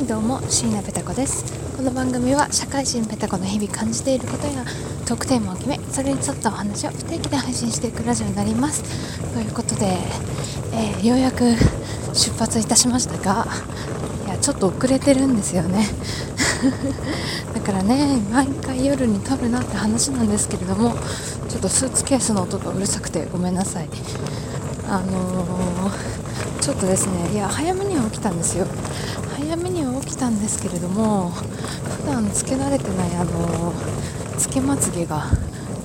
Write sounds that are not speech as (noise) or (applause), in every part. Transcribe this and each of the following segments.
いどうも椎名ペタ子です。この番組は社会人ペタ子の日々感じていることやトークテーマを決めそれに沿ったお話を不定期で配信していくラジオになります。ということで、えー、ようやく出発いたしましたがいやちょっと遅れてるんですよね。(laughs) だからね毎回夜に撮るなって話なんですけれどもちょっとスーツケースの音がうるさくてごめんなさい。あのー、ちょっとですねいや早めには起きたんですよ。早めには起きたんですけれども普段つけられてないあのつけまつげが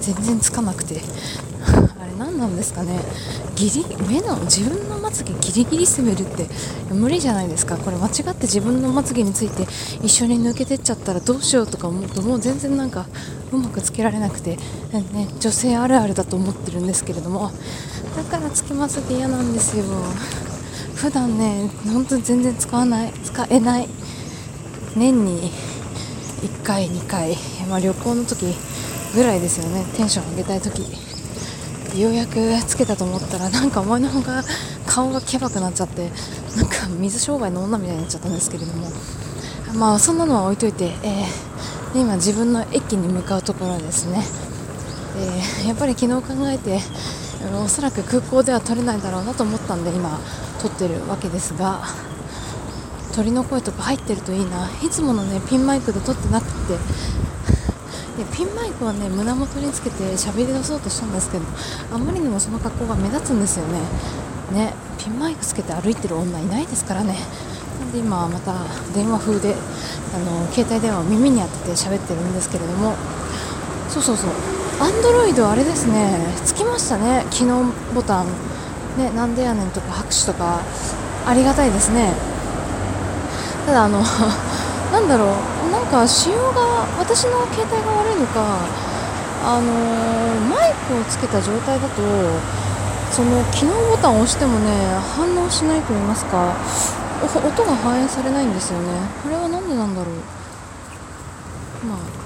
全然つかなくてあれ何なんですかね。ギリ目の自分のまつげギリギリ攻めるって無理じゃないですか。これ間違って自分のまつげについて一緒に抜けてっちゃったらどうしようとか思うともう全然なんかうまくつけられなくて、ね、女性あるあるだと思ってるんですけれどもだからつけまつげ嫌なんですよ。普段ね本当に全然使わない使えない。年に1回2回、まあ、旅行の時ぐらいですよね。テンション上げたい時。ようやくつけたと思ったらなんか思いのほか顔がけばくなっちゃってなんか水商売の女みたいになっちゃったんですけれども。まあそんなのは置いといて、えー、今自分の駅に向かうところですね、えー、やっぱり昨日考えておそらく空港では撮れないだろうなと思ったんで今撮ってるわけですが鳥の声とか入ってるといいな。いつものねピンマイクで撮ってなくて。でピンマイクはね胸元につけて喋り出そうとしたんですけどあんまりにもその格好が目立つんですよね。ねピンマイクつけて歩いてる女いないですからね。なんで今また電話風であの携帯電話を耳に当てて喋ってるんですけれども。そうそうそう。アンドロイドあれですね。つきましたね。機能ボタン。ねなんでやねんとか拍手とか。ありがたいですね。ただあの (laughs) なんだろう。なんか仕様が私の携帯が悪いのか。あのマイクをつけた状態だとその機能ボタンを押してもね反応しないと言いますか。音が反映されないんですよね。これは何でなんだろう。まあ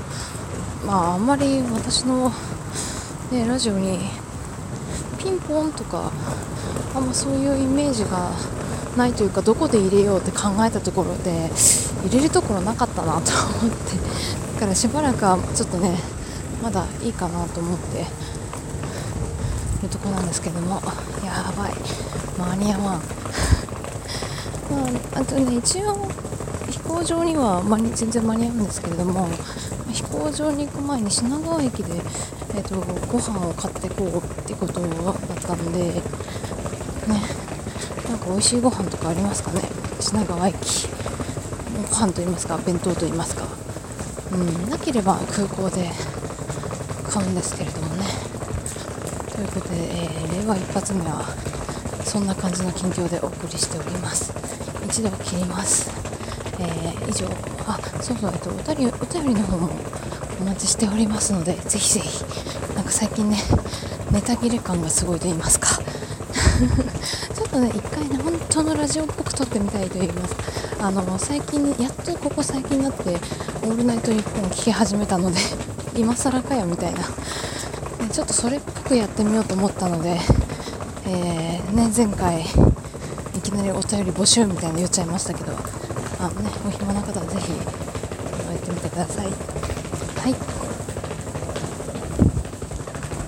まああんまり私の、ね、ラジオにピンポンとかあんまそういうイメージがないというかどこで入れようって考えたところで入れるところなかったなと思って。だからしばらくはちょっとねまだいいかなと思っているとこなんですけども。やばい。間に合わんまああとね一応飛行場には全然間に合うんですけれども飛行場に行く前に品川駅で、えーと、ご飯を買ってこうってことだったんでねなんか美味しいご飯とかありますかね？品川駅。ご飯と言いますか弁当と言いますか。うんなければ空港で買うんですけれどもね。ということで、えー、令和一発目はそんな感じの近況でお送りしております。一度切ります。えー、以上。あそうそうえっとお便りお便りの方もお待ちしておりますのでぜひぜひなんか最近ねネタ切れ感がすごいと言いますか。(laughs) ちょっとね一回ね本当のラジオっぽく撮ってみたいと言います。あの最近やっとここ最近になって「オールナイトニッポン」聞き始めたので (laughs) 今更かよみたいな、ね、ちょっとそれっぽくやってみようと思ったので、えー、ね前回いきなりお便り募集みたいな言っちゃいましたけどあね。お暇な方はぜひやってみてください。はい。